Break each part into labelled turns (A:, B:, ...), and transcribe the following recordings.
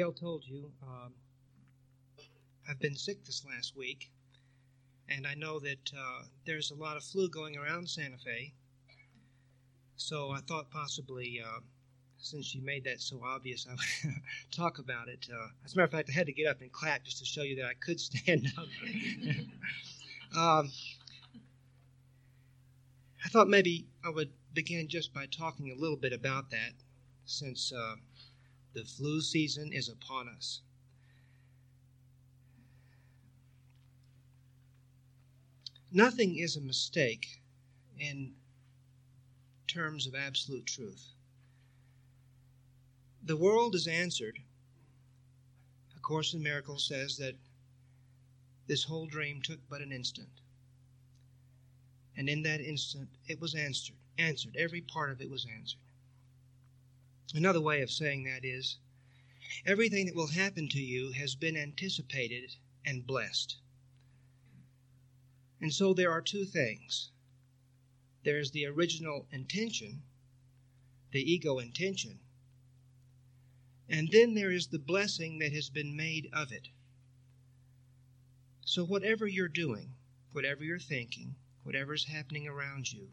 A: Gail told you, um, I've been sick this last week, and I know that uh, there's a lot of flu going around Santa Fe. So I thought possibly, uh, since you made that so obvious, I would talk about it. Uh, as a matter of fact, I had to get up and clap just to show you that I could stand up. um, I thought maybe I would begin just by talking a little bit about that, since uh, the flu season is upon us. Nothing is a mistake in terms of absolute truth. The world is answered. A Course in Miracles says that this whole dream took but an instant. And in that instant, it was answered. Answered. Every part of it was answered. Another way of saying that is everything that will happen to you has been anticipated and blessed. And so there are two things there's the original intention, the ego intention, and then there is the blessing that has been made of it. So, whatever you're doing, whatever you're thinking, whatever is happening around you,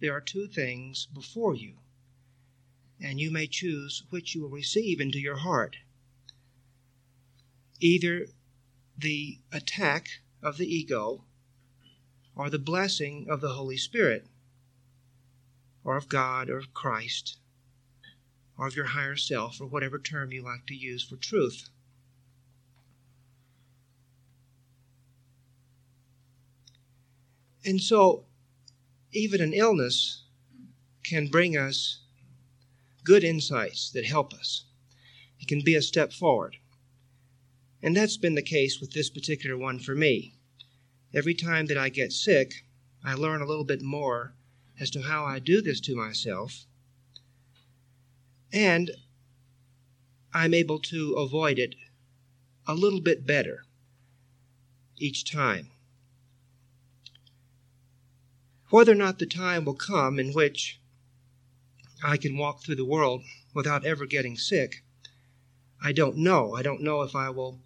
A: there are two things before you and you may choose which you will receive into your heart. Either the attack of the ego or the blessing of the Holy Spirit or of God or of Christ or of your higher self or whatever term you like to use for truth. And so, even an illness can bring us good insights that help us. It can be a step forward. And that's been the case with this particular one for me. Every time that I get sick, I learn a little bit more as to how I do this to myself. And I'm able to avoid it a little bit better each time. Whether or not the time will come in which I can walk through the world without ever getting sick. I don't know. I don't know if I will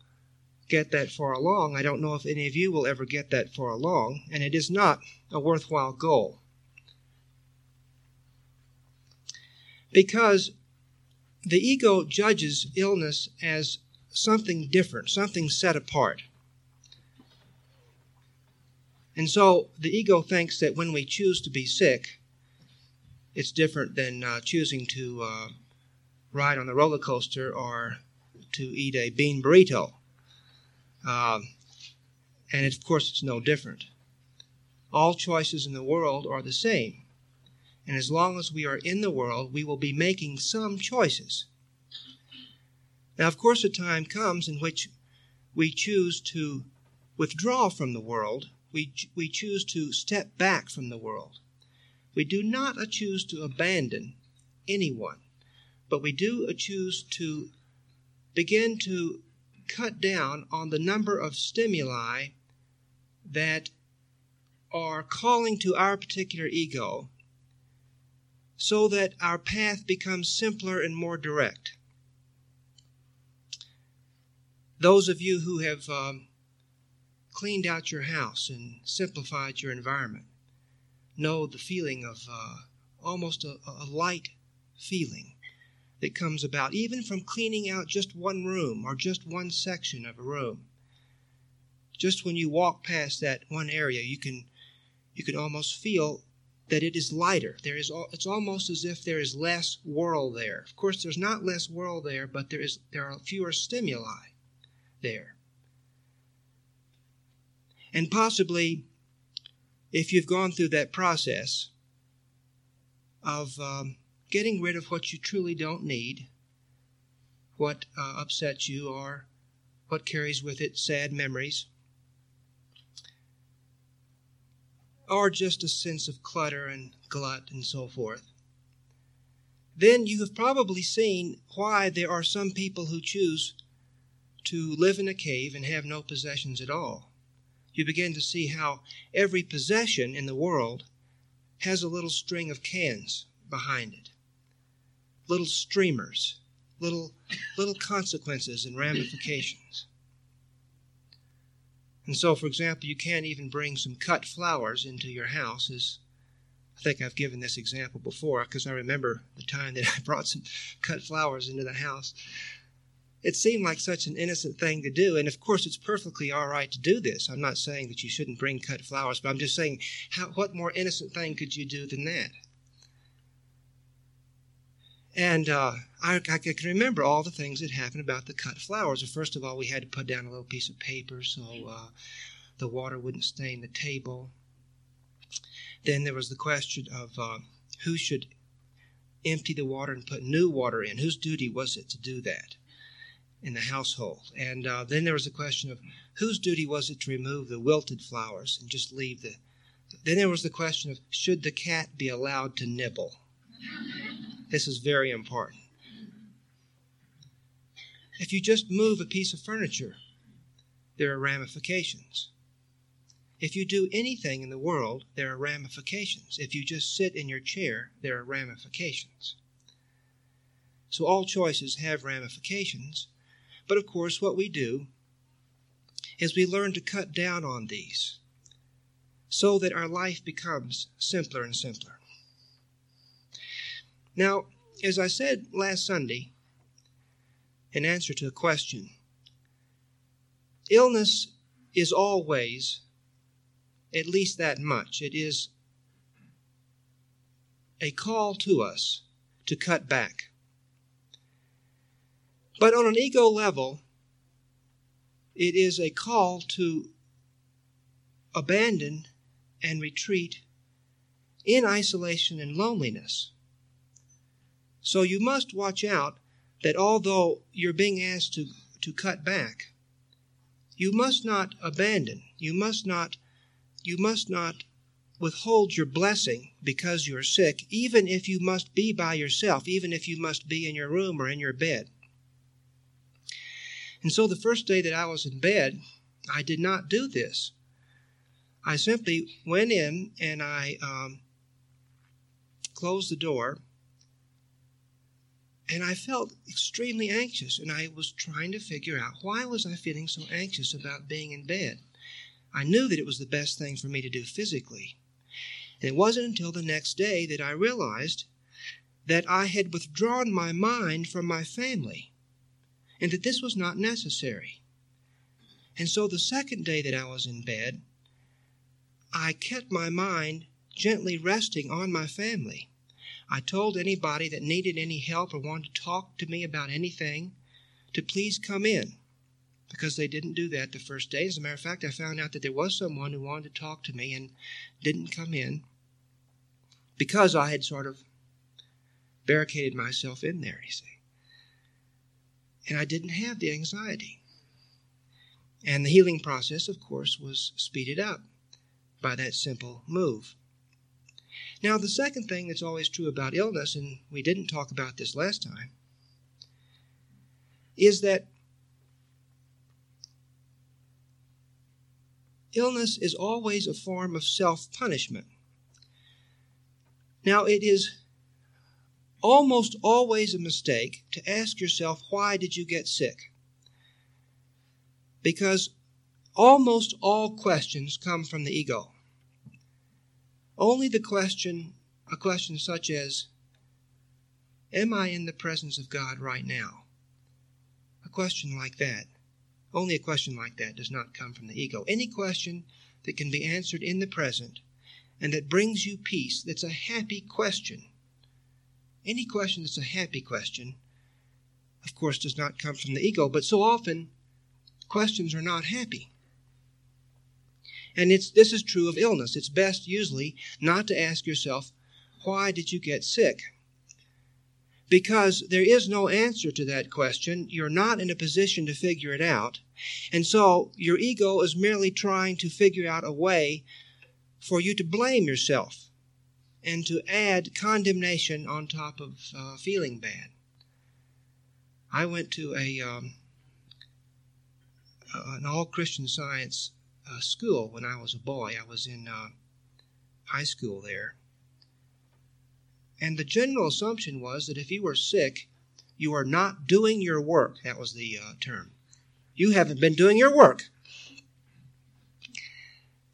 A: get that far along. I don't know if any of you will ever get that far along, and it is not a worthwhile goal. Because the ego judges illness as something different, something set apart. And so the ego thinks that when we choose to be sick, it's different than uh, choosing to uh, ride on the roller coaster or to eat a bean burrito. Um, and of course, it's no different. All choices in the world are the same. And as long as we are in the world, we will be making some choices. Now, of course, a time comes in which we choose to withdraw from the world, we, we choose to step back from the world. We do not choose to abandon anyone, but we do choose to begin to cut down on the number of stimuli that are calling to our particular ego so that our path becomes simpler and more direct. Those of you who have um, cleaned out your house and simplified your environment, know the feeling of uh, almost a, a light feeling that comes about, even from cleaning out just one room or just one section of a room. Just when you walk past that one area, you can you can almost feel that it is lighter. There is it's almost as if there is less world there. Of course, there's not less world there, but there is there are fewer stimuli there. And possibly if you've gone through that process of um, getting rid of what you truly don't need, what uh, upsets you, or what carries with it sad memories, or just a sense of clutter and glut and so forth, then you have probably seen why there are some people who choose to live in a cave and have no possessions at all you begin to see how every possession in the world has a little string of cans behind it, little streamers, little, little consequences and ramifications. And so, for example, you can't even bring some cut flowers into your house. As I think I've given this example before because I remember the time that I brought some cut flowers into the house. It seemed like such an innocent thing to do, and of course, it's perfectly all right to do this. I'm not saying that you shouldn't bring cut flowers, but I'm just saying, how, what more innocent thing could you do than that? And uh, I, I, can remember all the things that happened about the cut flowers. First of all, we had to put down a little piece of paper so uh, the water wouldn't stain the table. Then there was the question of uh, who should empty the water and put new water in. Whose duty was it to do that in the household? And uh, then there was the question of whose duty was it to remove the wilted flowers and just leave the. Then there was the question of should the cat be allowed to nibble? This is very important. If you just move a piece of furniture, there are ramifications. If you do anything in the world, there are ramifications. If you just sit in your chair, there are ramifications. So all choices have ramifications. But of course, what we do is we learn to cut down on these so that our life becomes simpler and simpler. Now, as I said last Sunday, in answer to a question, illness is always at least that much. It is a call to us to cut back. But on an ego level, it is a call to abandon and retreat in isolation and loneliness. So you must watch out that although you're being asked to, to cut back, you must not abandon, you must not, you must not withhold your blessing because you're sick, even if you must be by yourself, even if you must be in your room or in your bed. And so the first day that I was in bed, I did not do this. I simply went in and I um, closed the door and I felt extremely anxious, and I was trying to figure out why was I feeling so anxious about being in bed. I knew that it was the best thing for me to do physically. And it wasn't until the next day that I realized that I had withdrawn my mind from my family and that this was not necessary. And so the second day that I was in bed, I kept my mind gently resting on my family. I told anybody that needed any help or wanted to talk to me about anything to please come in because they didn't do that the first day. As a matter of fact, I found out that there was someone who wanted to talk to me and didn't come in because I had sort of barricaded myself in there, you see. And I didn't have the anxiety. And the healing process, of course, was speeded up by that simple move. Now, the second thing that's always true about illness, and we didn't talk about this last time, is that illness is always a form of self punishment. Now, it is almost always a mistake to ask yourself, why did you get sick? Because almost all questions come from the ego. Only the question, a question such as, Am I in the presence of God right now? A question like that, only a question like that does not come from the ego. Any question that can be answered in the present and that brings you peace, that's a happy question. Any question that's a happy question, of course, does not come from the ego, but so often questions are not happy. And it's, this is true of illness. It's best usually not to ask yourself, why did you get sick? Because there is no answer to that question. You're not in a position to figure it out. And so your ego is merely trying to figure out a way for you to blame yourself and to add condemnation on top of uh, feeling bad. I went to a um, an all Christian science uh, school when I was a boy. I was in uh, high school there. And the general assumption was that if you were sick, You are not doing your work. That was the uh, term. You haven't been doing your work.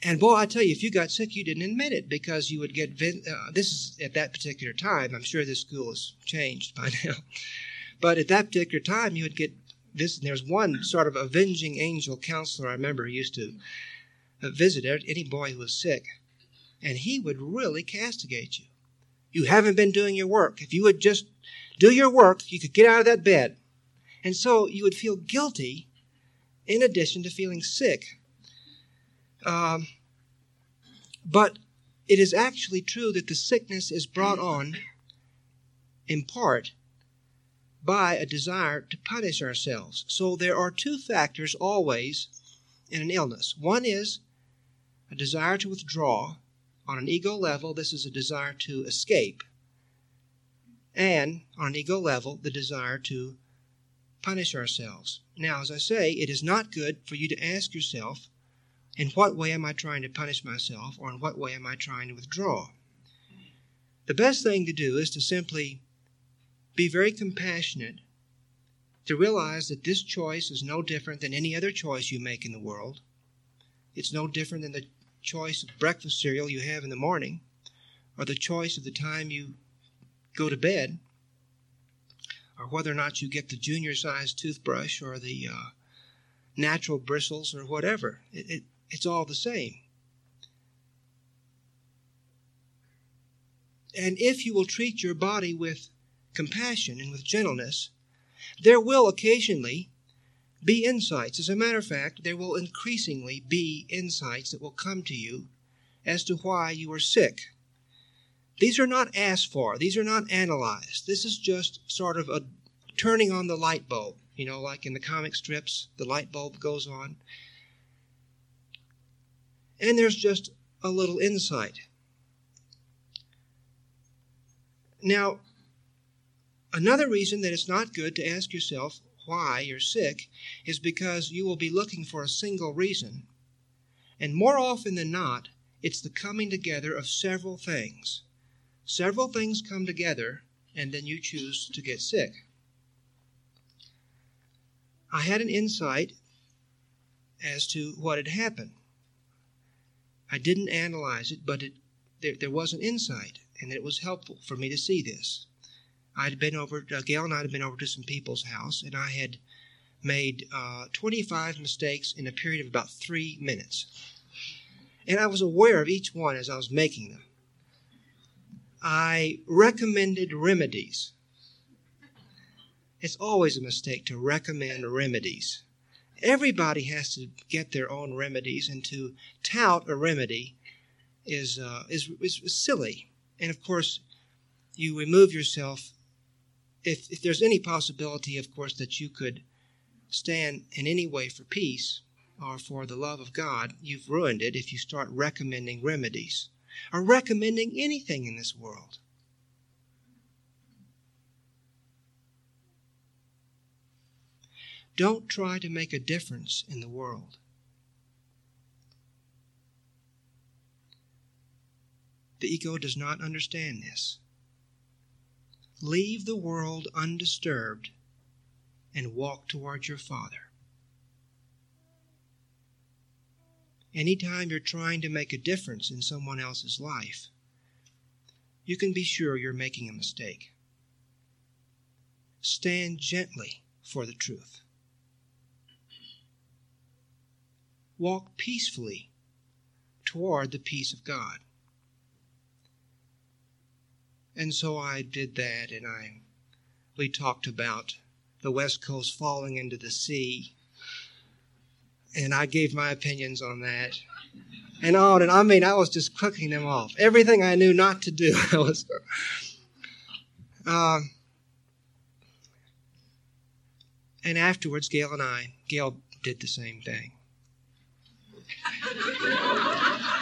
A: And boy, I tell you, if you got sick, you didn't admit it because you would get. Uh, this is at that particular time. I'm sure this school has changed by now. But at that particular time, you would get this. There's one sort of avenging angel counselor I remember used to uh, visit any boy who was sick, and he would really castigate you. You haven't been doing your work. If you would just do your work, you could get out of that bed. And so you would feel guilty in addition to feeling sick. Um, but it is actually true that the sickness is brought on in part by a desire to punish ourselves. So there are two factors always in an illness. One is a desire to withdraw. On an ego level, this is a desire to escape. And on an ego level, the desire to punish ourselves. Now, as I say, it is not good for you to ask yourself, in what way am I trying to punish myself, or in what way am I trying to withdraw? The best thing to do is to simply be very compassionate, to realize that this choice is no different than any other choice you make in the world. It's no different than the choice of breakfast cereal you have in the morning, or the choice of the time you go to bed, or whether or not you get the junior sized toothbrush or the uh, natural bristles or whatever. It, it, it's all the same. And if you will treat your body with compassion and with gentleness, there will occasionally be insights. As a matter of fact, there will increasingly be insights that will come to you as to why you are sick. These are not asked for, these are not analyzed. This is just sort of a turning on the light bulb. You know, like in the comic strips, the light bulb goes on. And there's just a little insight. Now, another reason that it's not good to ask yourself why you're sick is because you will be looking for a single reason. And more often than not, it's the coming together of several things. Several things come together, and then you choose to get sick. I had an insight as to what had happened. I didn't analyze it, but it, there, there was an insight, and it was helpful for me to see this. I'd been over, uh, Gail and I had been over to some people's house, and I had made uh, 25 mistakes in a period of about three minutes. And I was aware of each one as I was making them. I recommended remedies. It's always a mistake to recommend remedies. Everybody has to get their own remedies, and to tout a remedy is, uh, is, is silly. And of course, you remove yourself. If, if there's any possibility, of course, that you could stand in any way for peace or for the love of God, you've ruined it if you start recommending remedies or recommending anything in this world. Don't try to make a difference in the world. The ego does not understand this. Leave the world undisturbed and walk towards your Father. Anytime you're trying to make a difference in someone else's life, you can be sure you're making a mistake. Stand gently for the truth. Walk peacefully toward the peace of God. And so I did that, and I we talked about the West Coast falling into the sea, and I gave my opinions on that, and on and I mean I was just cooking them off. Everything I knew not to do, I was. Uh, and afterwards, Gail and I, Gail did the same thing.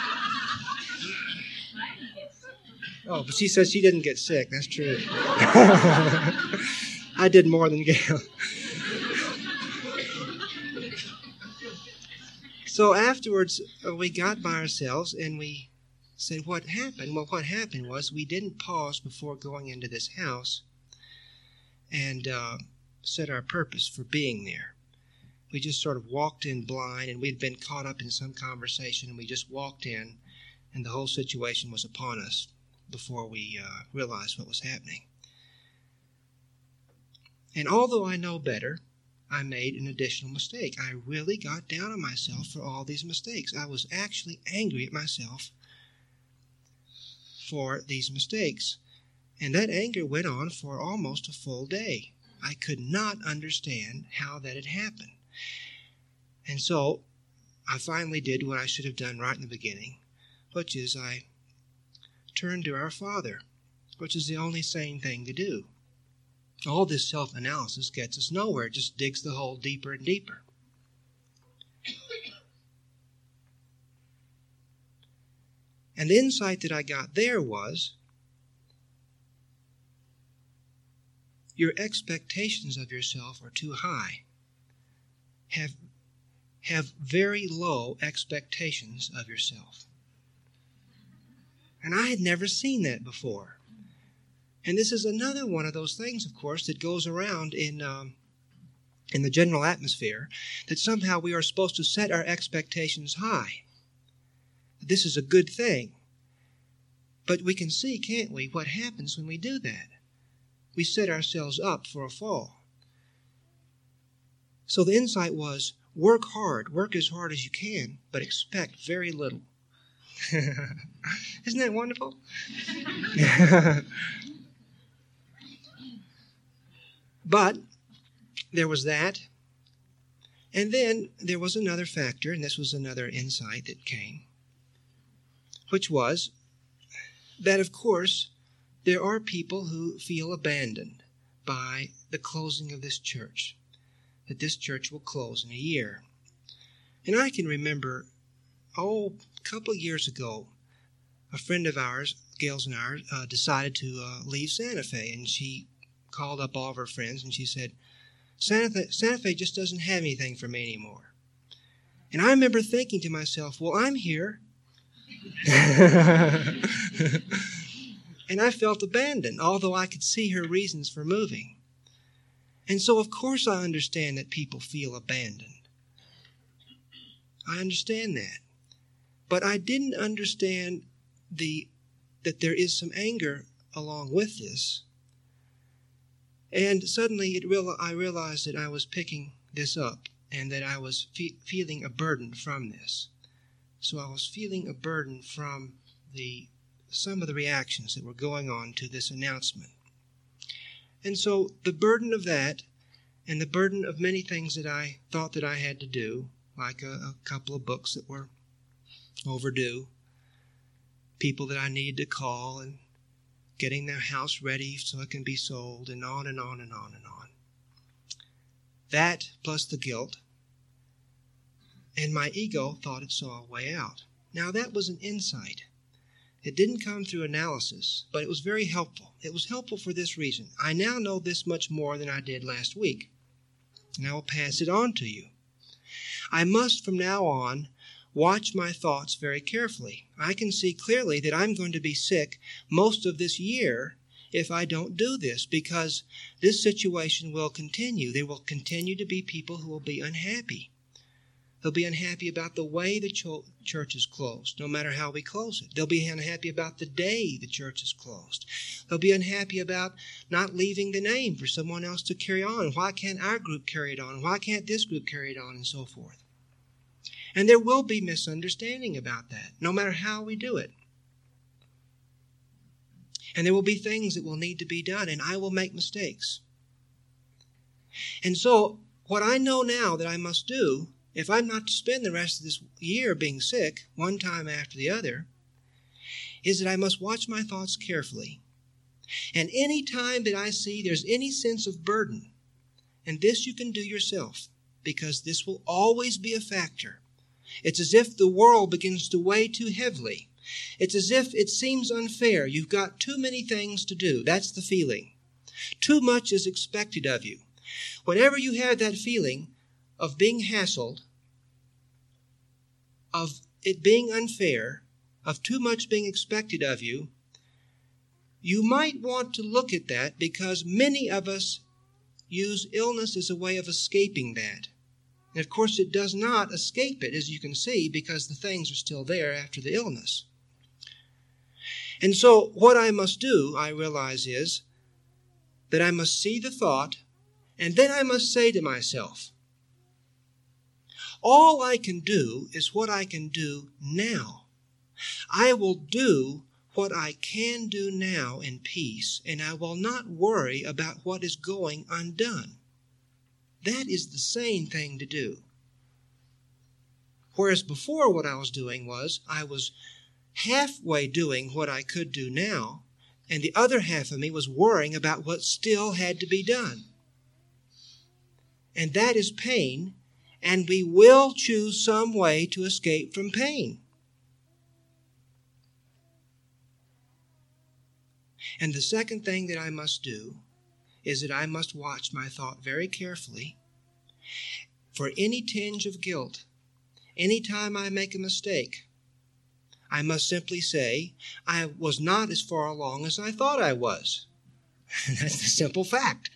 A: Oh, but she says she didn't get sick. That's true. I did more than Gail. so afterwards, uh, we got by ourselves and we said, What happened? Well, what happened was we didn't pause before going into this house and uh, set our purpose for being there. We just sort of walked in blind, and we'd been caught up in some conversation, and we just walked in, and the whole situation was upon us before we uh, realized what was happening. And although I know better, I made an additional mistake. I really got down on myself for all these mistakes. I was actually angry at myself for these mistakes. And that anger went on for almost a full day. I could not understand how that had happened. And so I finally did what I should have done right in the beginning, which is I turned to our Father, which is the only sane thing to do. All this self analysis gets us nowhere, it just digs the hole deeper and deeper. And the insight that I got there was your expectations of yourself are too high. Have, have very low expectations of yourself. And I had never seen that before. And this is another one of those things, of course, that goes around in, um, in the general atmosphere that somehow we are supposed to set our expectations high. This is a good thing. But we can see, can't we, what happens when we do that? we set ourselves up for a fall. So the insight was work hard, work as hard as you can, but expect very little. Isn't that wonderful? but there was that. And then there was another factor, and this was another insight that came, which was that, of course, there are people who feel abandoned by the closing of this church, that this church will close in a year. And I can remember, oh, a couple of years ago, a friend of ours, Gail's and ours, uh, decided to uh, leave Santa Fe, and she called up all of her friends and she said, Santa Fe, Santa Fe just doesn't have anything for me anymore. And I remember thinking to myself, well, I'm here. and I felt abandoned, although I could see her reasons for moving. And so, of course, I understand that people feel abandoned. I understand that. But I didn't understand the that there is some anger along with this. And suddenly it real, I realized that I was picking this up and that I was fe- feeling a burden from this. So I was feeling a burden from the some of the reactions that were going on to this announcement. And so the burden of that and the burden of many things that I thought that I had to do, like a, a couple of books that were overdue, people that I needed to call and getting their house ready so it can be sold and on and on and on and on. That plus the guilt and my ego thought it saw a way out. Now that was an insight. It didn't come through analysis, but it was very helpful. It was helpful for this reason. I now know this much more than I did last week, and I will pass it on to you. I must from now on watch my thoughts very carefully. I can see clearly that I'm going to be sick most of this year if I don't do this because this situation will continue. There will continue to be people who will be unhappy. They'll be unhappy about the way the church is closed, no matter how we close it. They'll be unhappy about the day the church is closed. They'll be unhappy about not leaving the name for someone else to carry on. Why can't our group carry it on? Why can't this group carry it on? And so forth. And there will be misunderstanding about that, no matter how we do it. And there will be things that will need to be done, and I will make mistakes. And so, what I know now that I must do if I'm not to spend the rest of this year being sick, one time after the other, is that I must watch my thoughts carefully. And any time that I see there's any sense of burden, and this you can do yourself, because this will always be a factor. It's as if the world begins to weigh too heavily. It's as if it seems unfair. You've got too many things to do. That's the feeling. Too much is expected of you. Whenever you have that feeling of being hassled, of it being unfair, of too much being expected of you, you might want to look at that because many of us use illness as a way of escaping that. And of course, it does not escape it, as you can see, because the things are still there after the illness. And so, what I must do, I realize, is that I must see the thought, and then I must say to myself, all I can do is what I can do now. I will do what I can do now in peace, and I will not worry about what is going undone. That is the sane thing to do. Whereas before, what I was doing was I was halfway doing what I could do now, and the other half of me was worrying about what still had to be done. And that is pain, and we will choose some way to escape from pain. And the second thing that I must do is that I must watch my thought very carefully for any tinge of guilt. Any time I make a mistake, I must simply say, I was not as far along as I thought I was. That's the simple fact.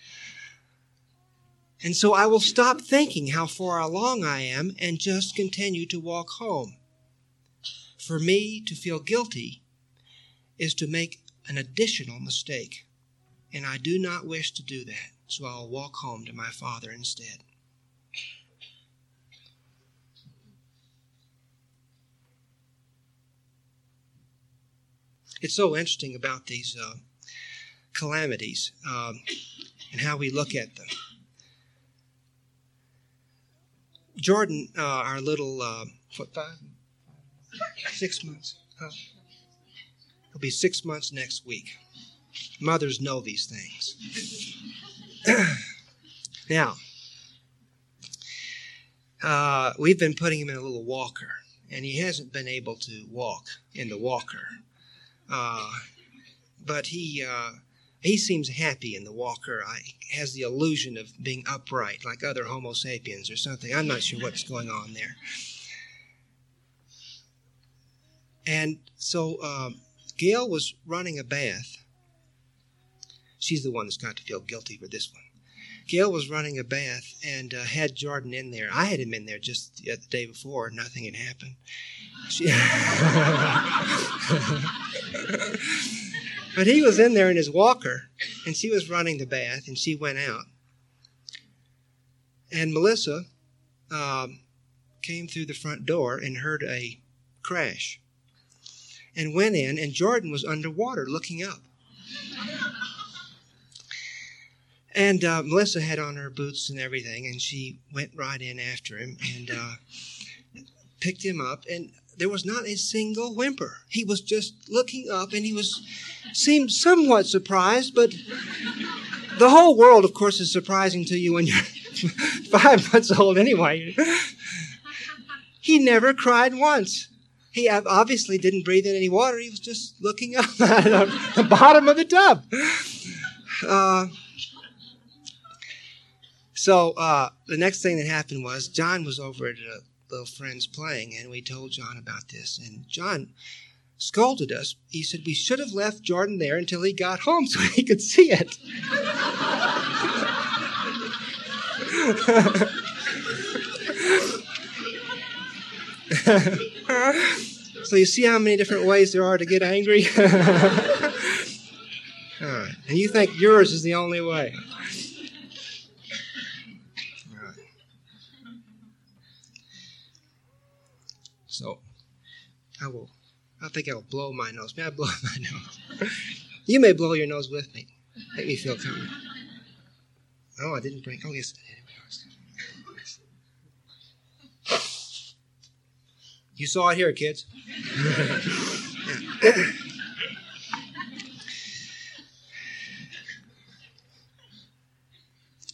A: And so I will stop thinking how far along I am and just continue to walk home. For me to feel guilty is to make an additional mistake, and I do not wish to do that, so I'll walk home to my Father instead. It's so interesting about these uh, calamities um, and how we look at them. Jordan, uh, our little, uh, what, five? Six months. It'll be six months next week. Mothers know these things. now, uh, we've been putting him in a little walker, and he hasn't been able to walk in the walker. Uh, but he uh, he seems happy in the walker. I, has the illusion of being upright, like other Homo sapiens or something. I'm not sure what's going on there. And so um, Gail was running a bath. She's the one that's got to feel guilty for this one. Gail was running a bath and uh, had Jordan in there. I had him in there just the day before. Nothing had happened. She but he was in there in his walker, and she was running the bath, and she went out. And Melissa um, came through the front door and heard a crash and went in, and Jordan was underwater looking up. And uh, Melissa had on her boots and everything, and she went right in after him and uh, picked him up. And there was not a single whimper. He was just looking up, and he was seemed somewhat surprised, but the whole world, of course, is surprising to you when you're five months old anyway. he never cried once. He obviously didn't breathe in any water. He was just looking up at the bottom of the tub. Uh, so uh, the next thing that happened was John was over at a little friend's playing, and we told John about this. And John scolded us. He said we should have left Jordan there until he got home so he could see it. so you see how many different ways there are to get angry? And you think yours is the only way. So I will I think I'll blow my nose. May I blow my nose? you may blow your nose with me. Make me feel comfortable. Oh, I didn't bring. Oh, yes, You saw it here, kids.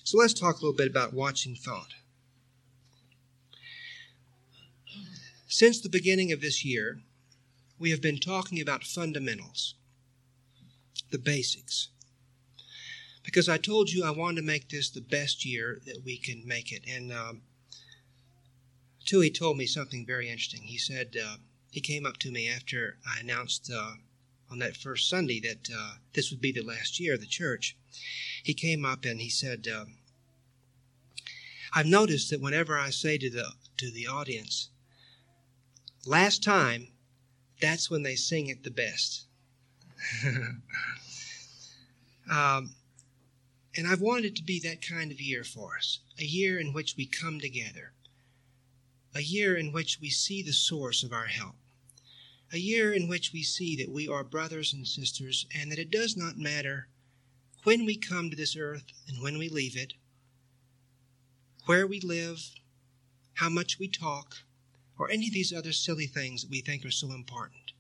A: so let's talk a little bit about watching thought. Since the beginning of this year, we have been talking about fundamentals, the basics. Because I told you I wanted to make this the best year that we can make it. And um, Tui told me something very interesting. He said, uh, he came up to me after I announced uh, on that first Sunday that uh, this would be the last year of the church. He came up and he said, uh, I've noticed that whenever I say to the to the audience, last time, that's when they sing it the best. um, and I've wanted it to be that kind of year for us a year in which we come together, a year in which we see the source of our help, a year in which we see that we are brothers and sisters and that it does not matter when we come to this earth and when we leave it, where we live, how much we talk, or any of these other silly things that we think are so important.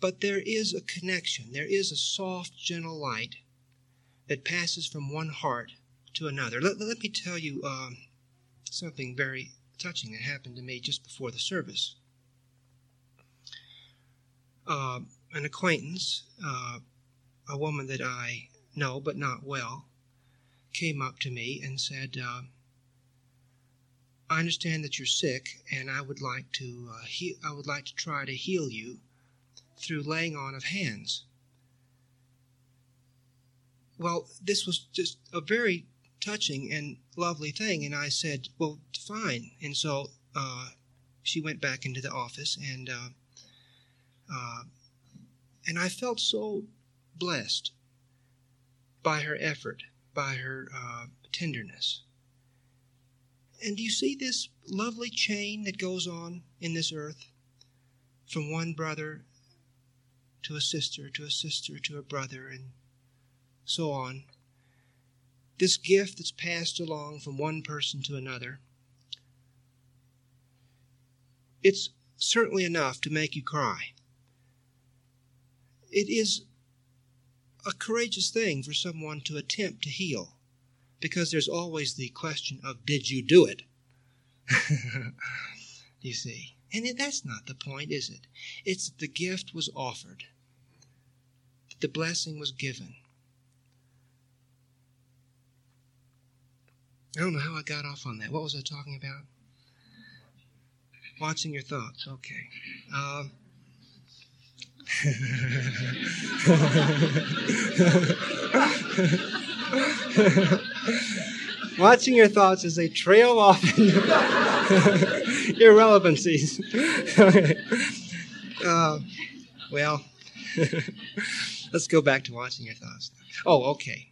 A: But there is a connection, there is a soft, gentle light that passes from one heart to another. Let, let me tell you um, something very touching that happened to me just before the service. Uh, an acquaintance, uh, a woman that I know but not well, came up to me and said, uh, "I understand that you're sick, and I would like to uh, he- I would like to try to heal you through laying on of hands." Well, this was just a very touching and lovely thing, and I said, "Well, fine." And so uh, she went back into the office, and uh, uh, and I felt so blessed by her effort, by her uh, tenderness. And do you see this lovely chain that goes on in this earth from one brother to a sister, to a sister, to a brother, and so on? This gift that's passed along from one person to another. It's certainly enough to make you cry. It is a courageous thing for someone to attempt to heal because there's always the question of, did you do it? you see. And that's not the point, is it? It's that the gift was offered, that the blessing was given. I don't know how I got off on that. What was I talking about? Watching your thoughts. Okay. Um, Watching your thoughts as they trail off in irrelevancies. okay. Uh, well, let's go back to watching your thoughts. Oh, okay.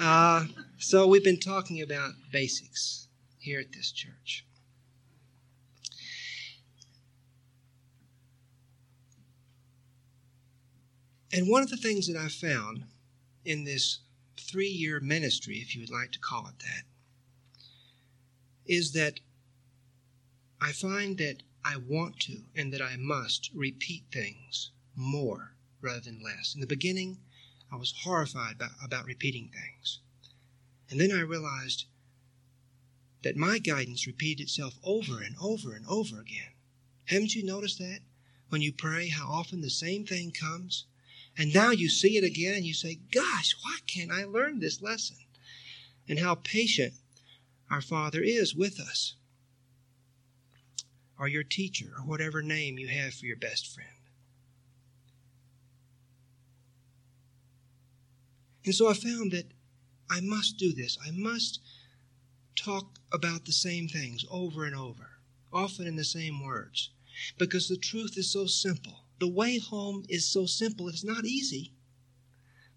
A: Uh, so we've been talking about basics here at this church. And one of the things that I found in this three year ministry, if you would like to call it that, is that I find that I want to and that I must repeat things more rather than less. In the beginning, I was horrified about, about repeating things. And then I realized that my guidance repeated itself over and over and over again. Haven't you noticed that? When you pray, how often the same thing comes? And now you see it again and you say, Gosh, why can't I learn this lesson? And how patient our Father is with us, or your teacher, or whatever name you have for your best friend. And so I found that I must do this. I must talk about the same things over and over, often in the same words, because the truth is so simple. The way home is so simple. It's not easy,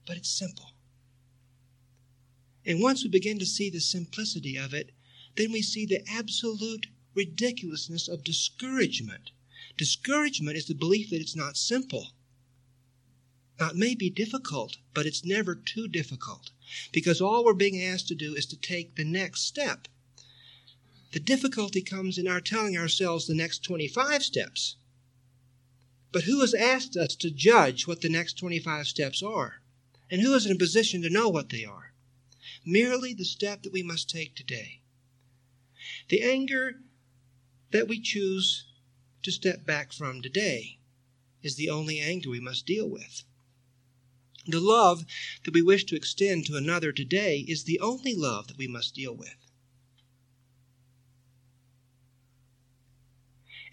A: but it's simple. And once we begin to see the simplicity of it, then we see the absolute ridiculousness of discouragement. Discouragement is the belief that it's not simple. Now, it may be difficult, but it's never too difficult because all we're being asked to do is to take the next step. The difficulty comes in our telling ourselves the next 25 steps. But who has asked us to judge what the next 25 steps are? And who is in a position to know what they are? Merely the step that we must take today. The anger that we choose to step back from today is the only anger we must deal with. The love that we wish to extend to another today is the only love that we must deal with.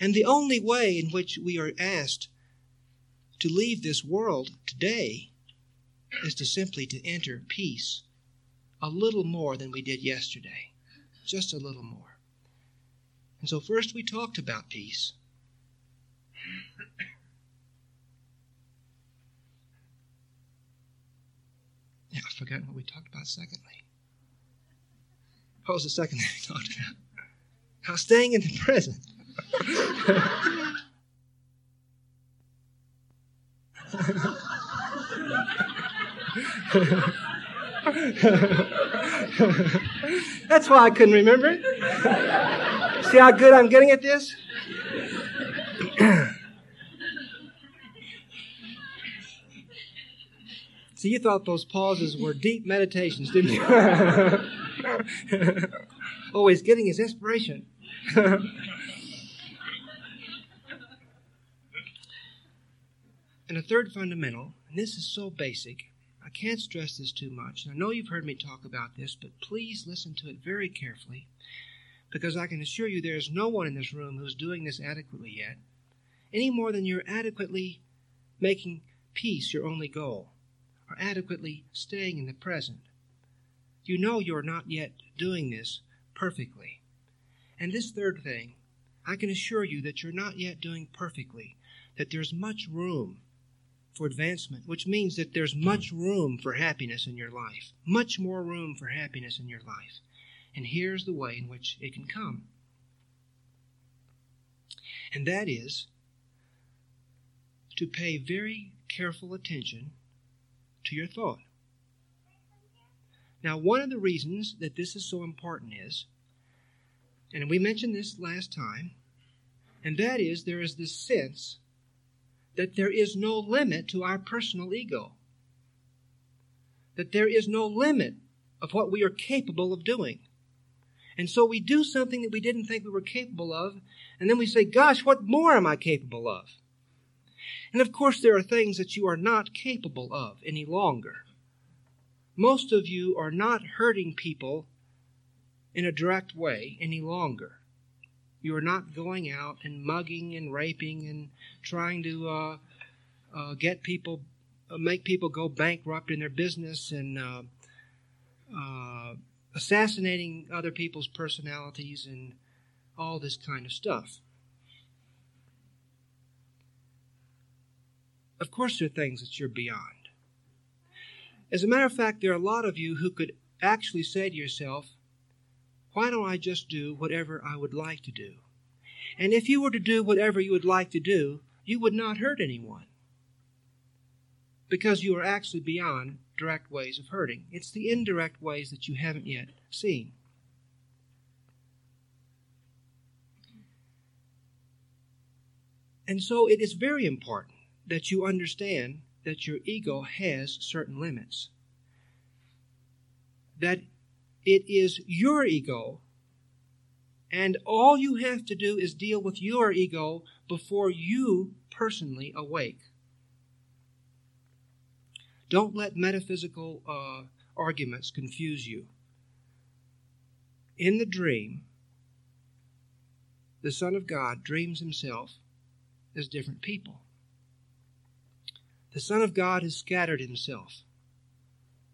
A: And the only way in which we are asked to leave this world today is to simply to enter peace a little more than we did yesterday. Just a little more. And so, first we talked about peace. Yeah, I've forgotten what we talked about secondly. What was the second thing we talked about? How staying in the present. That's why I couldn't remember it. See how good I'm getting at this? See, you thought those pauses were deep meditations, didn't you? he's getting his inspiration. and a third fundamental, and this is so basic, I can't stress this too much. And I know you've heard me talk about this, but please listen to it very carefully because I can assure you there is no one in this room who's doing this adequately yet, any more than you're adequately making peace your only goal, or adequately staying in the present. You know you're not yet doing this perfectly. And this third thing, I can assure you that you're not yet doing perfectly, that there's much room for advancement, which means that there's much room for happiness in your life, much more room for happiness in your life. And here's the way in which it can come. And that is to pay very careful attention to your thought. Now, one of the reasons that this is so important is, and we mentioned this last time, and that is there is this sense that there is no limit to our personal ego. That there is no limit of what we are capable of doing. And so we do something that we didn't think we were capable of, and then we say, Gosh, what more am I capable of? And of course, there are things that you are not capable of any longer. Most of you are not hurting people in a direct way any longer. You are not going out and mugging and raping and trying to uh, uh, get people, uh, make people go bankrupt in their business and uh, uh, assassinating other people's personalities and all this kind of stuff. Of course, there are things that you're beyond. As a matter of fact, there are a lot of you who could actually say to yourself, why don't I just do whatever I would like to do? And if you were to do whatever you would like to do, you would not hurt anyone. Because you are actually beyond direct ways of hurting. It's the indirect ways that you haven't yet seen. And so it is very important that you understand that your ego has certain limits. That it is your ego. And all you have to do is deal with your ego before you personally awake. Don't let metaphysical uh, arguments confuse you. In the dream, the Son of God dreams himself as different people. The Son of God has scattered himself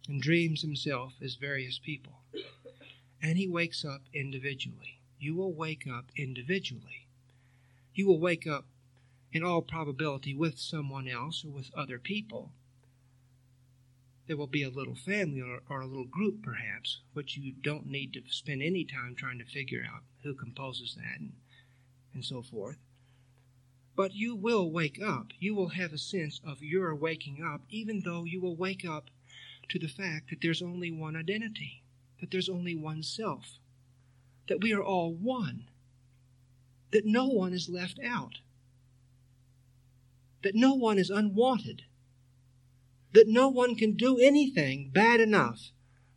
A: and dreams himself as various people and he wakes up individually. You will wake up individually. You will wake up, in all probability, with someone else or with other people. There will be a little family or, or a little group, perhaps, which you don't need to spend any time trying to figure out who composes that and, and so forth. But you will wake up. You will have a sense of your waking up, even though you will wake up to the fact that there's only one identity that there's only one self, that we are all one, that no one is left out, that no one is unwanted, that no one can do anything bad enough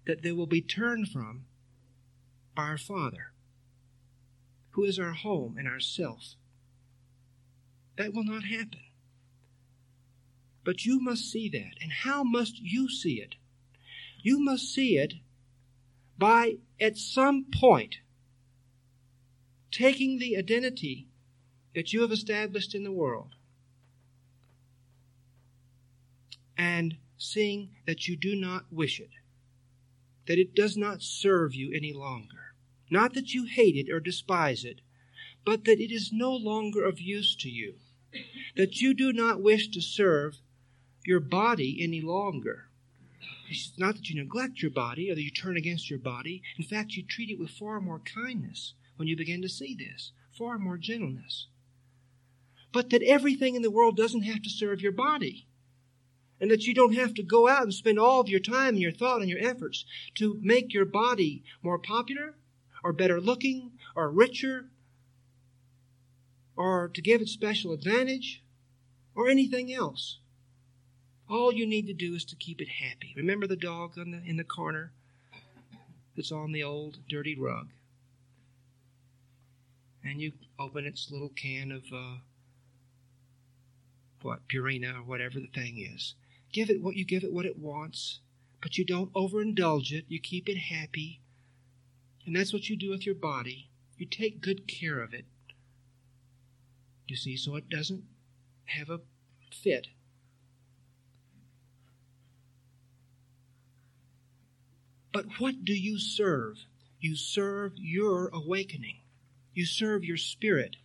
A: that they will be turned from by our Father, who is our home and our self. That will not happen. But you must see that. And how must you see it? You must see it by at some point taking the identity that you have established in the world and seeing that you do not wish it. that it does not serve you any longer. Not that you hate it or despise it, but that it is no longer of use to you. That you do not wish to serve your body any longer. It's not that you neglect your body or that you turn against your body. In fact, you treat it with far more kindness when you begin to see this, far more gentleness. But that everything in the world doesn't have to serve your body. And that you don't have to go out and spend all of your time and your thought and your efforts to make your body more popular or better looking or richer or to give it special advantage or anything else. All you need to do is to keep it happy. Remember the dog the, in the corner that's on the old dirty rug? And you open its little can of uh, what Purina or whatever the thing is. Give it what you give it what it wants, but you don't overindulge it. You keep it happy, and that's what you do with your body. You take good care of it. You see, so it doesn't have a fit But what do you serve? You serve your awakening. You serve your spirit.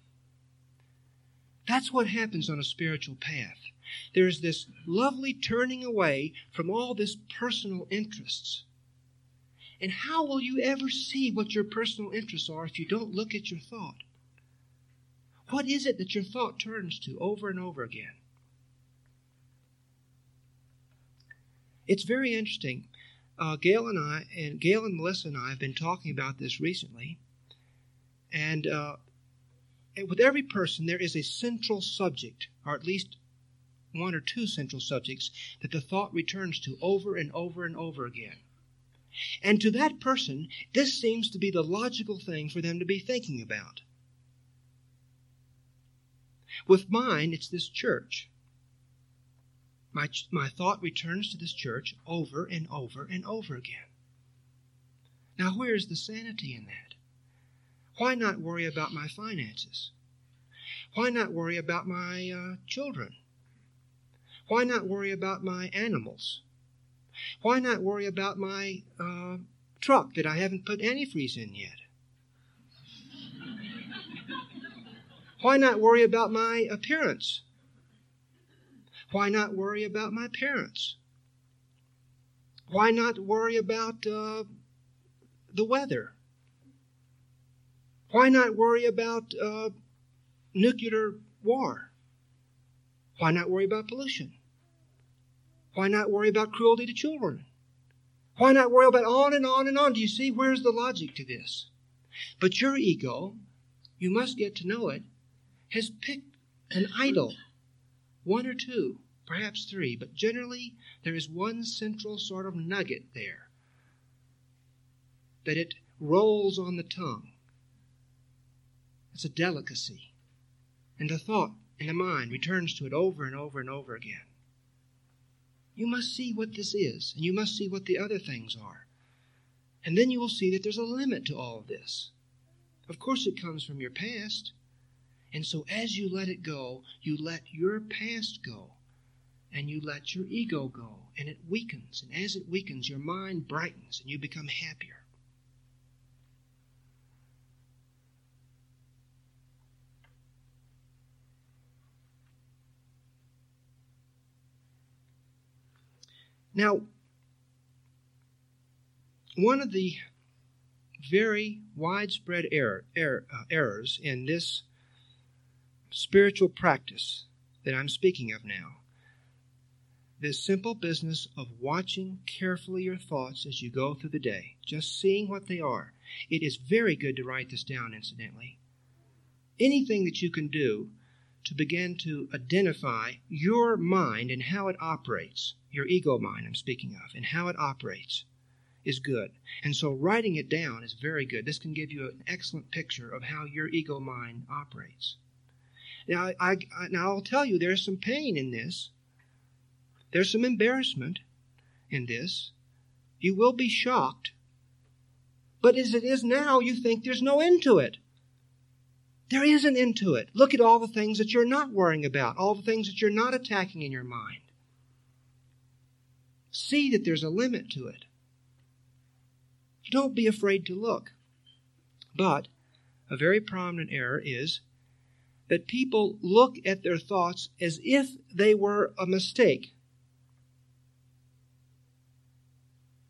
A: That's what happens on a spiritual path. There's this lovely turning away from all this personal interests. And how will you ever see what your personal interests are if you don't look at your thought? What is it that your thought turns to over and over again? It's very interesting uh, Gail and I, and Gail and Melissa and I have been talking about this recently, and, uh, and with every person there is a central subject, or at least one or two central subjects that the thought returns to over and over and over again. And to that person, this seems to be the logical thing for them to be thinking about. With mine, it's this church. My, my thought returns to this church over and over and over again. Now, where's the sanity in that? Why not worry about my finances? Why not worry about my uh, children? Why not worry about my animals? Why not worry about my uh, truck that I haven't put antifreeze in yet? Why not worry about my appearance? Why not worry about my parents? Why not worry about uh, the weather? Why not worry about uh, nuclear war? Why not worry about pollution? Why not worry about cruelty to children? Why not worry about on and on and on? Do you see where's the logic to this? But your ego, you must get to know it, has picked an idol one or two, perhaps three, but generally there is one central sort of nugget there that it rolls on the tongue. It's a delicacy. And the thought in the mind returns to it over and over and over again. You must see what this is, and you must see what the other things are. And then you will see that there's a limit to all of this. Of course, it comes from your past. And so as you let it go, you let your past go and you let your ego go and it weakens. And as it weakens, your mind brightens and you become happier. Now, one of the very widespread error, error, uh, errors in this spiritual practice that I'm speaking of now. This simple business of watching carefully your thoughts as you go through the day, just seeing what they are. It is very good to write this down, incidentally. Anything that you can do to begin to identify your mind and how it operates, your ego mind I'm speaking of, and how it operates is good. And so writing it down is very good. This can give you an excellent picture of how your ego mind operates. Now, I, now I'll tell you, there's some pain in this. There's some embarrassment in this. You will be shocked. But as it is now, you think there's no end to it. There is an end to it. Look at all the things that you're not worrying about, all the things that you're not attacking in your mind. See that there's a limit to it. Don't be afraid to look. But a very prominent error is that people look at their thoughts as if they were a mistake.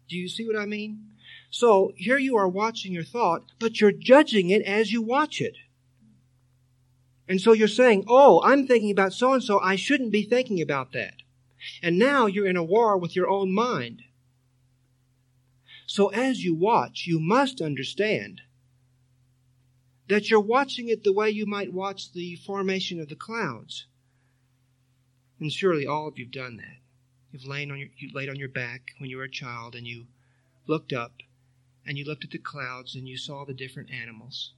A: Do you see what I mean? So here you are watching your thought, but you're judging it as you watch it. And so you're saying, oh, I'm thinking about so and so, I shouldn't be thinking about that. And now you're in a war with your own mind. So as you watch, you must understand that you're watching it the way you might watch the formation of the clouds. And surely all of you've done that. You've lain on your, you laid on your back when you were a child and you looked up and you looked at the clouds and you saw the different animals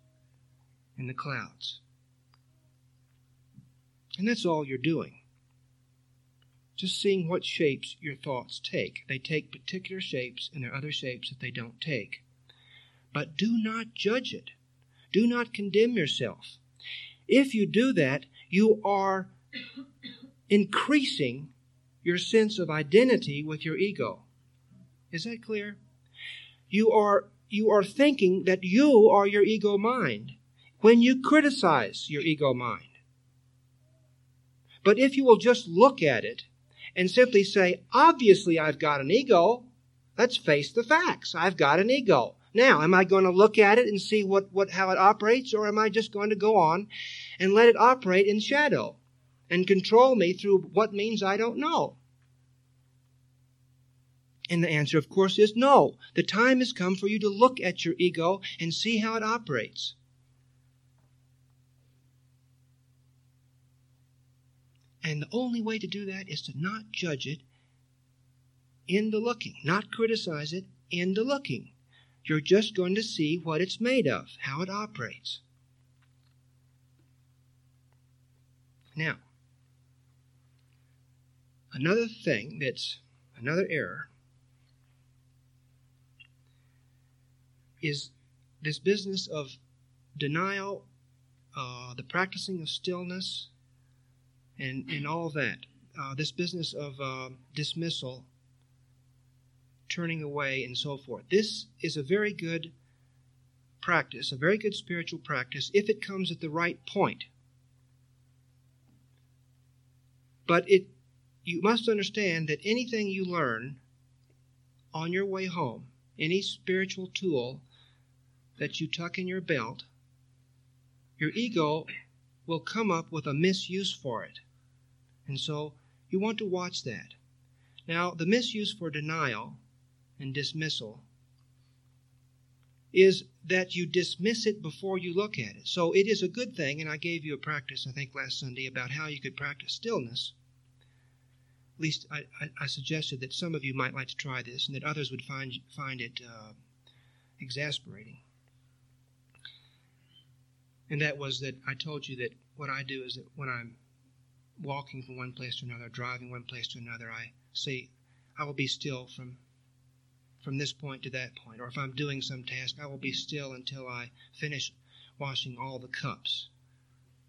A: in the clouds. And that's all you're doing. Just seeing what shapes your thoughts take. They take particular shapes, and there are other shapes that they don't take. But do not judge it. Do not condemn yourself. If you do that, you are increasing your sense of identity with your ego. Is that clear? You are, you are thinking that you are your ego mind when you criticize your ego mind. But if you will just look at it and simply say, obviously I've got an ego, let's face the facts. I've got an ego. Now, am I going to look at it and see what, what, how it operates, or am I just going to go on and let it operate in shadow and control me through what means I don't know? And the answer, of course, is no. The time has come for you to look at your ego and see how it operates. And the only way to do that is to not judge it in the looking, not criticize it in the looking. You're just going to see what it's made of, how it operates. Now, another thing that's another error is this business of denial, uh, the practicing of stillness, and, and all that. Uh, this business of uh, dismissal, turning away, and so forth. This is a very good practice, a very good spiritual practice, if it comes at the right point. But it, you must understand that anything you learn on your way home, any spiritual tool that you tuck in your belt, your ego will come up with a misuse for it. And so you want to watch that. Now, the misuse for denial and dismissal is that you dismiss it before you look at it. So it is a good thing, and I gave you a practice, I think, last Sunday about how you could practice stillness. At least I, I, I suggested that some of you might like to try this and that others would find, find it uh, exasperating. And that was that I told you that what I do is that when I'm walking from one place to another, driving one place to another, I say, I will be still from from this point to that point. Or if I'm doing some task, I will be still until I finish washing all the cups.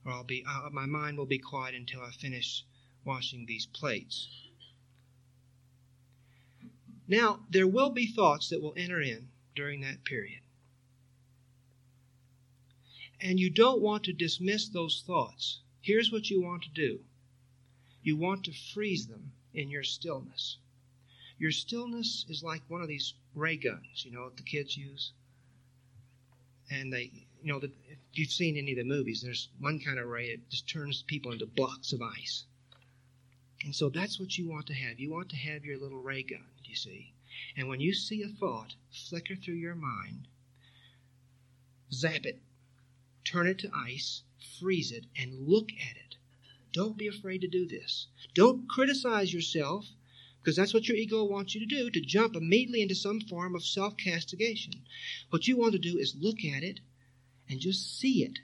A: Or I'll be uh, my mind will be quiet until I finish washing these plates. Now, there will be thoughts that will enter in during that period. And you don't want to dismiss those thoughts. Here's what you want to do you want to freeze them in your stillness. Your stillness is like one of these ray guns, you know, that the kids use. And they, you know, the, if you've seen any of the movies, there's one kind of ray that just turns people into blocks of ice. And so that's what you want to have. You want to have your little ray gun, you see. And when you see a thought flicker through your mind, zap it, turn it to ice, freeze it, and look at it. Don't be afraid to do this. Don't criticize yourself because that's what your ego wants you to do, to jump immediately into some form of self castigation. What you want to do is look at it and just see it.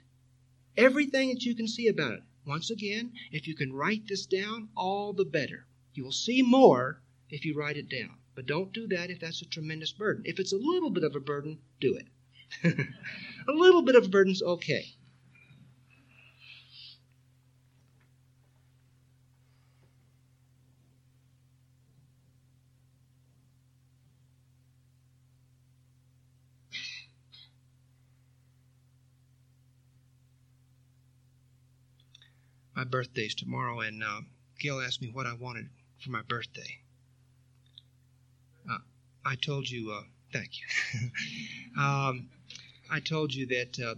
A: Everything that you can see about it. Once again, if you can write this down, all the better. You will see more if you write it down. But don't do that if that's a tremendous burden. If it's a little bit of a burden, do it. a little bit of a burden's okay. My birthday's tomorrow, and uh, Gail asked me what I wanted for my birthday. Uh, I told you, uh, thank you. um, I told you that uh,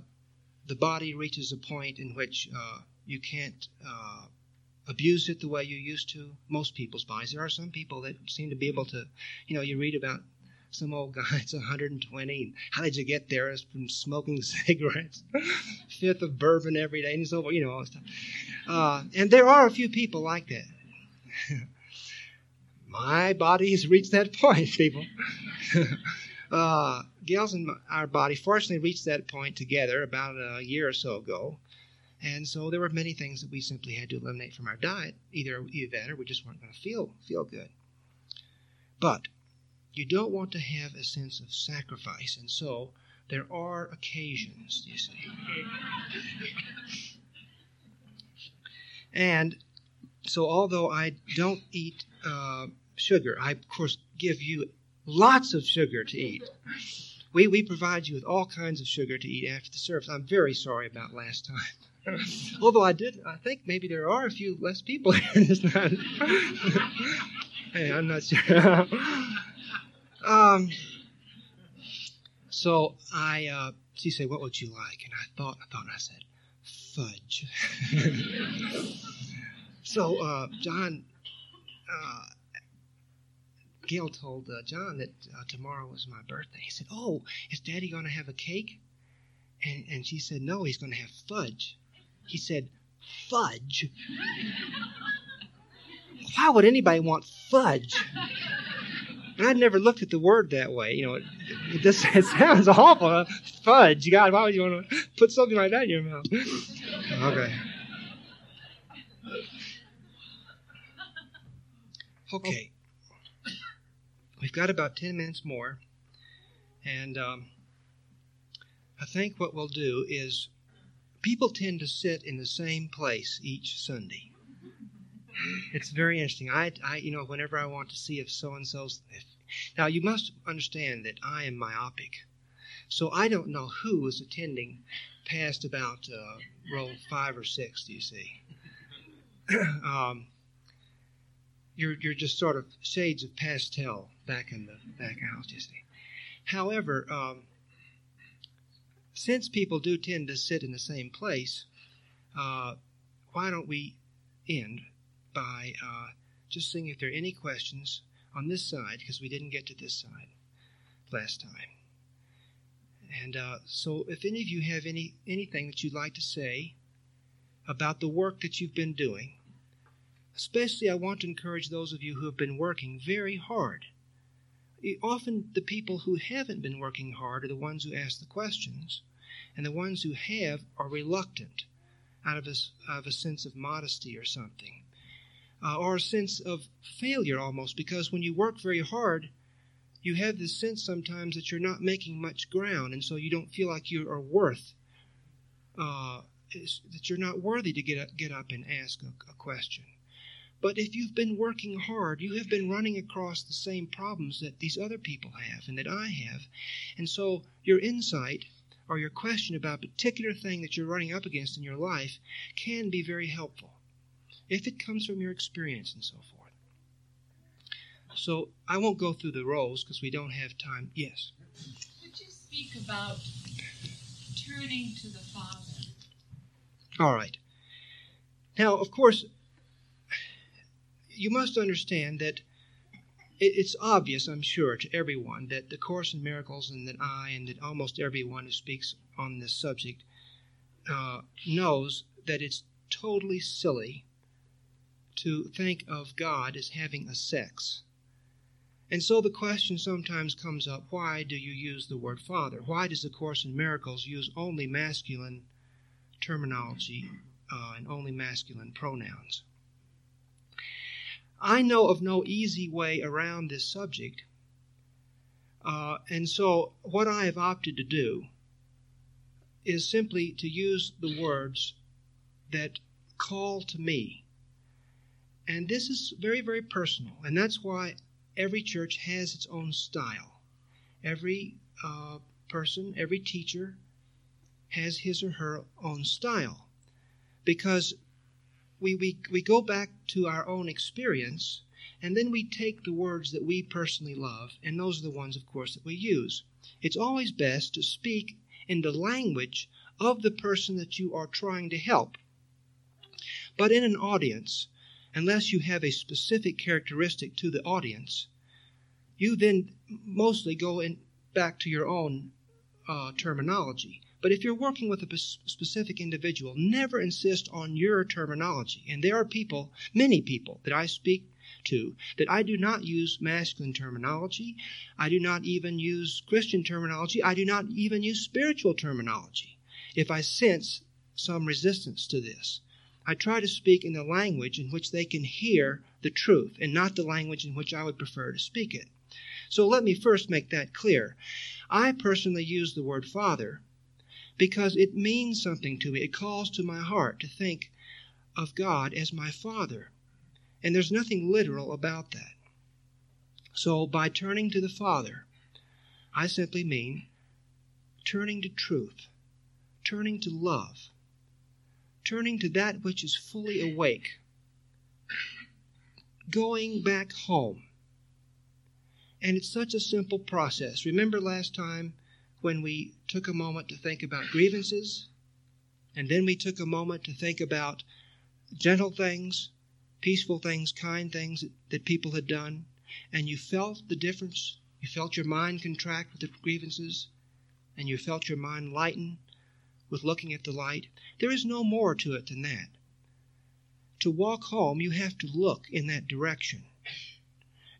A: the body reaches a point in which uh, you can't uh, abuse it the way you used to. Most people's bodies. There are some people that seem to be able to, you know, you read about some old guy it's 120. How did you get there? It's from smoking cigarettes, fifth of bourbon every day, and so you know. Uh, and there are a few people like that. My body has reached that point, people. uh, Gail's and our body fortunately reached that point together about a year or so ago. And so there were many things that we simply had to eliminate from our diet. Either that or we just weren't going to feel feel good. But you don't want to have a sense of sacrifice, and so there are occasions, you see. and so, although I don't eat uh, sugar, I of course give you lots of sugar to eat. We, we provide you with all kinds of sugar to eat after the service. I'm very sorry about last time. Although I did, I think maybe there are a few less people here this night. hey, I'm not sure. Um, so I, uh, she said, "What would you like?" And I thought, I thought, and I said, "Fudge." so uh, John, uh, Gail told uh, John that uh, tomorrow was my birthday. He said, "Oh, is Daddy going to have a cake?" And, and she said, "No, he's going to have fudge." He said, "Fudge." Why would anybody want fudge? I'd never looked at the word that way. You know, it, it just it sounds awful. Fudge, God, why would you want to put something like that in your mouth? Okay. Okay. We've got about 10 minutes more. And um, I think what we'll do is people tend to sit in the same place each Sunday. It's very interesting. I, I, you know, whenever I want to see if so and so's. Now, you must understand that I am myopic. So I don't know who is attending past about uh, row five or six, do you see? um, you're, you're just sort of shades of pastel back in the back house, you see. However, um, since people do tend to sit in the same place, uh, why don't we end by uh, just seeing if there are any questions on this side, because we didn't get to this side last time. And uh, so, if any of you have any anything that you'd like to say about the work that you've been doing, especially I want to encourage those of you who have been working very hard. Often, the people who haven't been working hard are the ones who ask the questions, and the ones who have are reluctant out of a, out of a sense of modesty or something uh, or a sense of failure almost, because when you work very hard, you have this sense sometimes that you're not making much ground, and so you don't feel like you are worth, uh, that you're not worthy to get up, get up and ask a, a question. But if you've been working hard, you have been running across the same problems that these other people have and that I have. And so your insight or your question about a particular thing that you're running up against in your life can be very helpful if it comes from your experience and so forth. So I won't go through the roles because we don't have time. Yes.
B: Would you speak about turning to the Father?
A: All right. Now, of course, you must understand that it's obvious, I'm sure, to everyone that the Course in Miracles and that I and that almost everyone who speaks on this subject uh, knows that it's totally silly to think of God as having a sex. And so the question sometimes comes up why do you use the word Father? Why does the Course in Miracles use only masculine terminology uh, and only masculine pronouns? I know of no easy way around this subject. Uh, and so, what I have opted to do is simply to use the words that call to me and this is very, very personal. And that's why every church has its own style. Every uh, person, every teacher has his or her own style. Because we, we, we go back to our own experience, and then we take the words that we personally love, and those are the ones, of course, that we use. It's always best to speak in the language of the person that you are trying to help. But in an audience, unless you have a specific characteristic to the audience, you then mostly go in back to your own uh, terminology. But if you're working with a specific individual, never insist on your terminology. And there are people, many people, that I speak to that I do not use masculine terminology. I do not even use Christian terminology. I do not even use spiritual terminology. If I sense some resistance to this, I try to speak in the language in which they can hear the truth and not the language in which I would prefer to speak it. So let me first make that clear. I personally use the word Father because it means something to me. It calls to my heart to think of God as my Father. And there's nothing literal about that. So by turning to the Father, I simply mean turning to truth, turning to love, turning to that which is fully awake, going back home. And it's such a simple process. Remember last time when we took a moment to think about grievances, and then we took a moment to think about gentle things, peaceful things, kind things that, people had done, and you felt the difference. You felt your mind contract with the grievances, and you felt your mind lighten with looking at the light. There is no more to it than that. To walk home, you have to look in that direction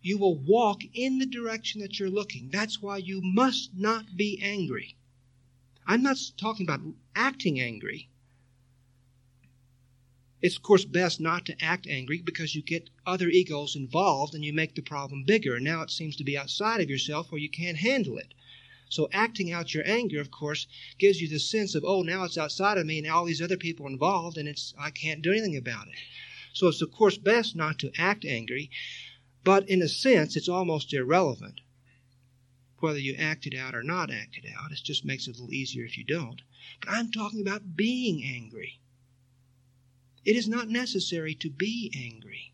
A: you will walk in the direction that you're looking. That's why you must not be angry. I'm not talking about acting angry. It's, of course, best not to act angry because you get other egos involved and you make the problem bigger. And now it seems to be outside of yourself where you can't handle it. So acting out your anger, of course, gives you the sense of, oh, now it's outside of me and all these other people involved and it's I can't do anything about it. So it's of course best not to act angry, but in a sense, it's almost irrelevant whether you act it out or not act it out. It just makes it a little easier if you don't. But I'm talking about being angry. It is not necessary to be angry.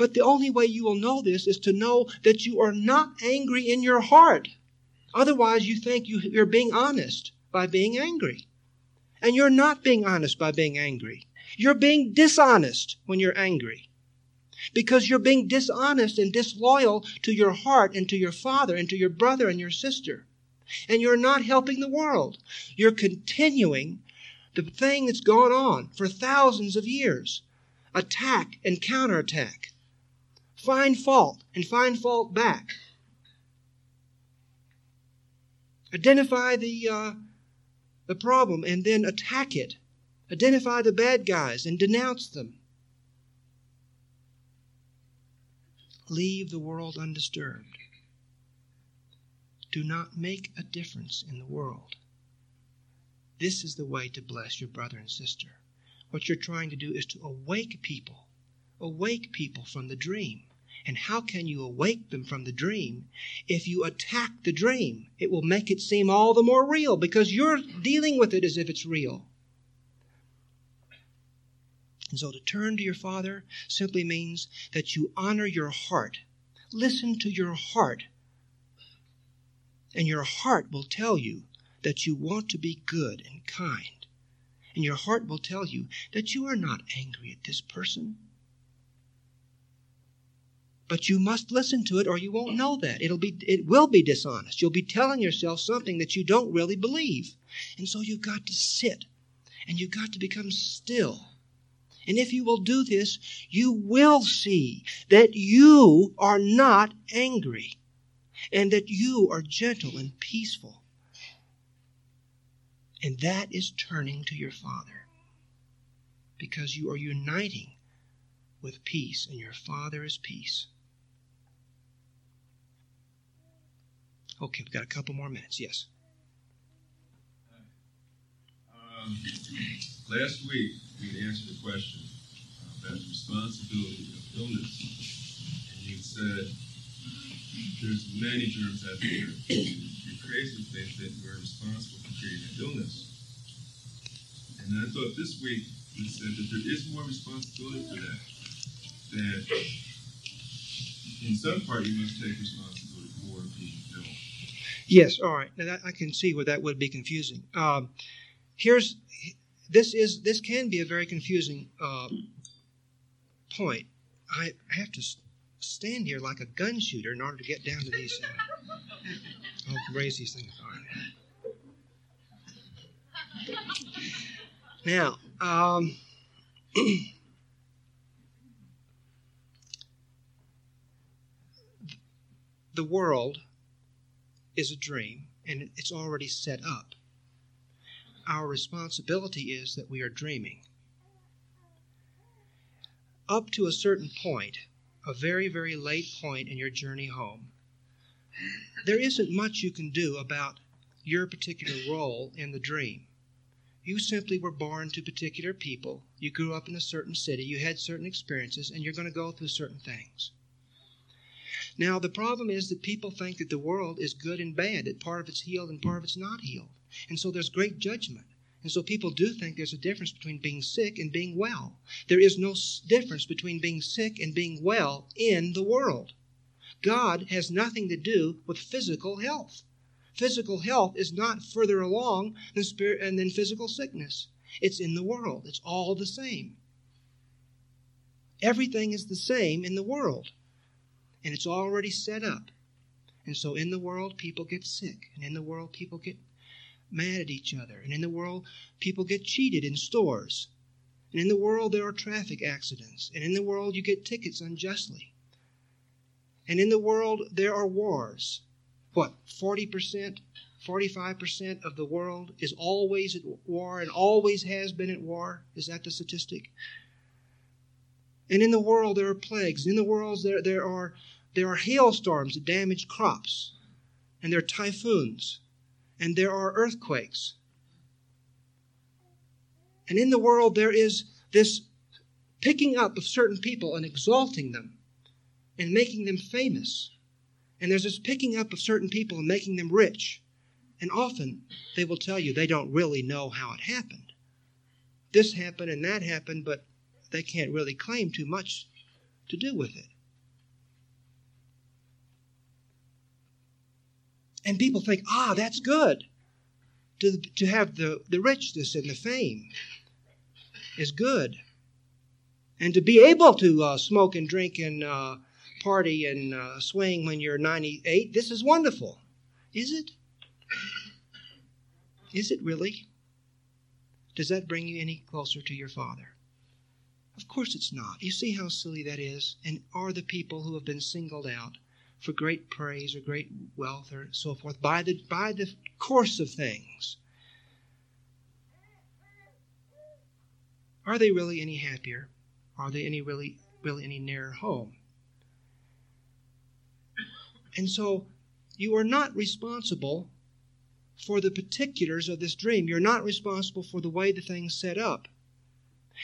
A: But the only way you will know this is to know that you are not angry in your heart. Otherwise, you think you, are being honest by being angry. And you're not being honest by being angry. You're being dishonest when you're angry because you're being dishonest and disloyal to your heart and to your father and to your brother and your sister. And you're not helping the world. You're continuing the thing that's gone on for thousands of years attack and counterattack, find fault and find fault back. Identify the, uh, the problem and then attack it. Identify the bad guys and denounce them. Leave the world undisturbed. Do not make a difference in the world. This is the way to bless your brother and sister. What you're trying to do is to awake people, awake people from the dream. And how can you awake them from the dream if you attack the dream? It will make it seem all the more real because you're dealing with it as if it's real. And so to turn to your Father simply means that you honor your heart. Listen to your heart. And your heart will tell you that you want to be good and kind. And your heart will tell you that you are not angry at this person. But you must listen to it or you won't know that. It'll be it will be dishonest. You'll be telling yourself something that you don't really believe. And so you've got to sit and you've got to become still and if you will do this, you will see that you are not angry and that you are gentle and peaceful. And that is turning to your Father because you are uniting with peace, and your Father is peace. Okay, we've got a couple more minutes. Yes.
C: Um, last week, we answered the question about the responsibility of illness. And you said there's many germs out there. You're crazy think that you're responsible for creating illness. And I thought this week you said that there is more responsibility for that. That in some part you must take responsibility.
A: Yes, all right. Now that, I can see where that would be confusing. Um, here's this is this can be a very confusing uh, point. I have to stand here like a gun shooter in order to get down to these. Uh, I'll raise these things. Now, um, the world is a dream and it's already set up. Our responsibility is that we are dreaming. Up to a certain point, a very, very late point in your journey home, there isn't much you can do about your particular role in the dream. You simply were born to particular people. You grew up in a certain city. You had certain experiences, and you're going to go through certain things. Now, the problem is that people think that the world is good and bad, that part of it's healed and part of it's not healed. And so there's great judgment. And so people do think there's a difference between being sick and being well. There is no difference between being sick and being well in the world. God has nothing to do with physical health. Physical health is not further along than spirit and than physical sickness. It's in the world. It's all the same. Everything is the same in the world. And it's already set up. And so in the world people get sick, and in the world people get mad at each other, and in the world people get cheated in stores. And in the world there are traffic accidents, and in the world you get tickets unjustly. And in the world there are wars what, 40%, 45% of the world is always at war and always has been at war? Is that the statistic? And in the world there are plagues. In the world there, there are there are hailstorms that damage crops. And there are typhoons. And there are earthquakes. And in the world there is this picking up of certain people and exalting them and making them famous and there's this picking up of certain people and making them rich. And often they will tell you they don't really know how it happened. This happened and that happened, but they can't really claim too much to do with it. And people think, ah, that's good. To, to have the, the richness and the fame is good. And to be able to uh, smoke and drink and uh, party and uh, swing when you're 98. This is wonderful. Is it? Is it really? Does that bring you any closer to your Father? Of course it's not. You see how silly that is? And are the people who have been singled out for great praise or great wealth or so forth by the, by the course of things, are they really any happier? Are they any really really any nearer home? And so you are not responsible for the particulars of this dream. You're not responsible for the way the thing's set up.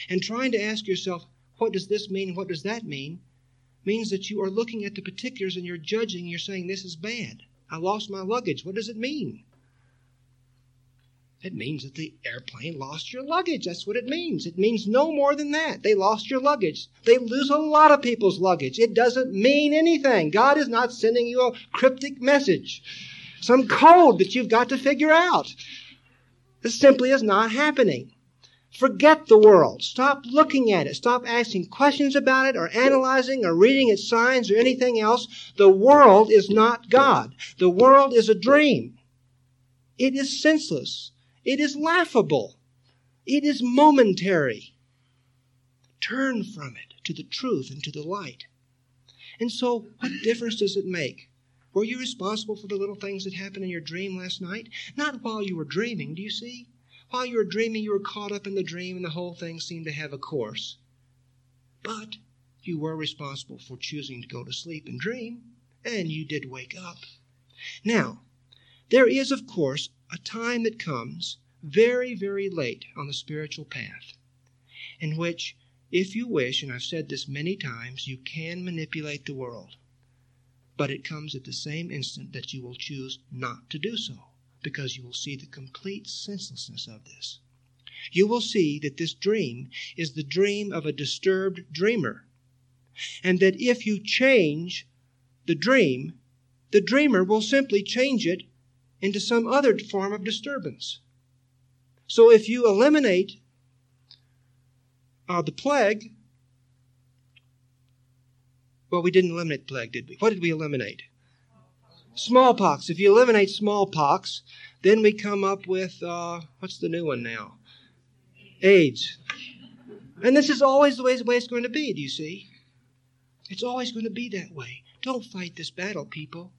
A: And trying to ask yourself, what does this mean? What does that mean? means that you are looking at the particulars and you're judging. You're saying, this is bad. I lost my luggage. What does it mean? It means that the airplane lost your luggage. That's what it means. It means no more than that. They lost your luggage. They lose a lot of people's luggage. It doesn't mean anything. God is not sending you a cryptic message, some code that you've got to figure out. This simply is not happening. Forget the world. Stop looking at it. Stop asking questions about it or analyzing or reading its signs or anything else. The world is not God. The world is a dream. It is senseless. It is laughable. It is momentary. Turn from it to the truth and to the light. And so, what difference does it make? Were you responsible for the little things that happened in your dream last night? Not while you were dreaming, do you see? While you were dreaming, you were caught up in the dream and the whole thing seemed to have a course. But you were responsible for choosing to go to sleep and dream, and you did wake up. Now, there is, of course, a time that comes very, very late on the spiritual path in which, if you wish, and I've said this many times, you can manipulate the world. But it comes at the same instant that you will choose not to do so, because you will see the complete senselessness of this. you will see that this dream is the dream of a disturbed dreamer. And that if you change the dream, the dreamer will simply change it into some other form of disturbance. So if you eliminate uh, the plague, well, we didn't eliminate the plague, did we? What did we eliminate? Smallpox. If you eliminate smallpox, then we come up with uh, what's the new one now? AIDS. And this is always the way, the way it's going to be, do you see? It's always going to be that way. Don't fight this battle, people.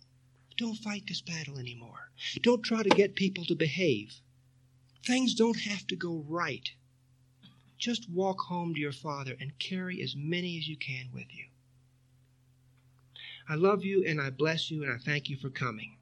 A: Don't fight this battle anymore. Don't try to get people to behave. Things don't have to go right. Just walk home to your Father and carry as many as you can with you. I love you and I bless you and I thank you for coming.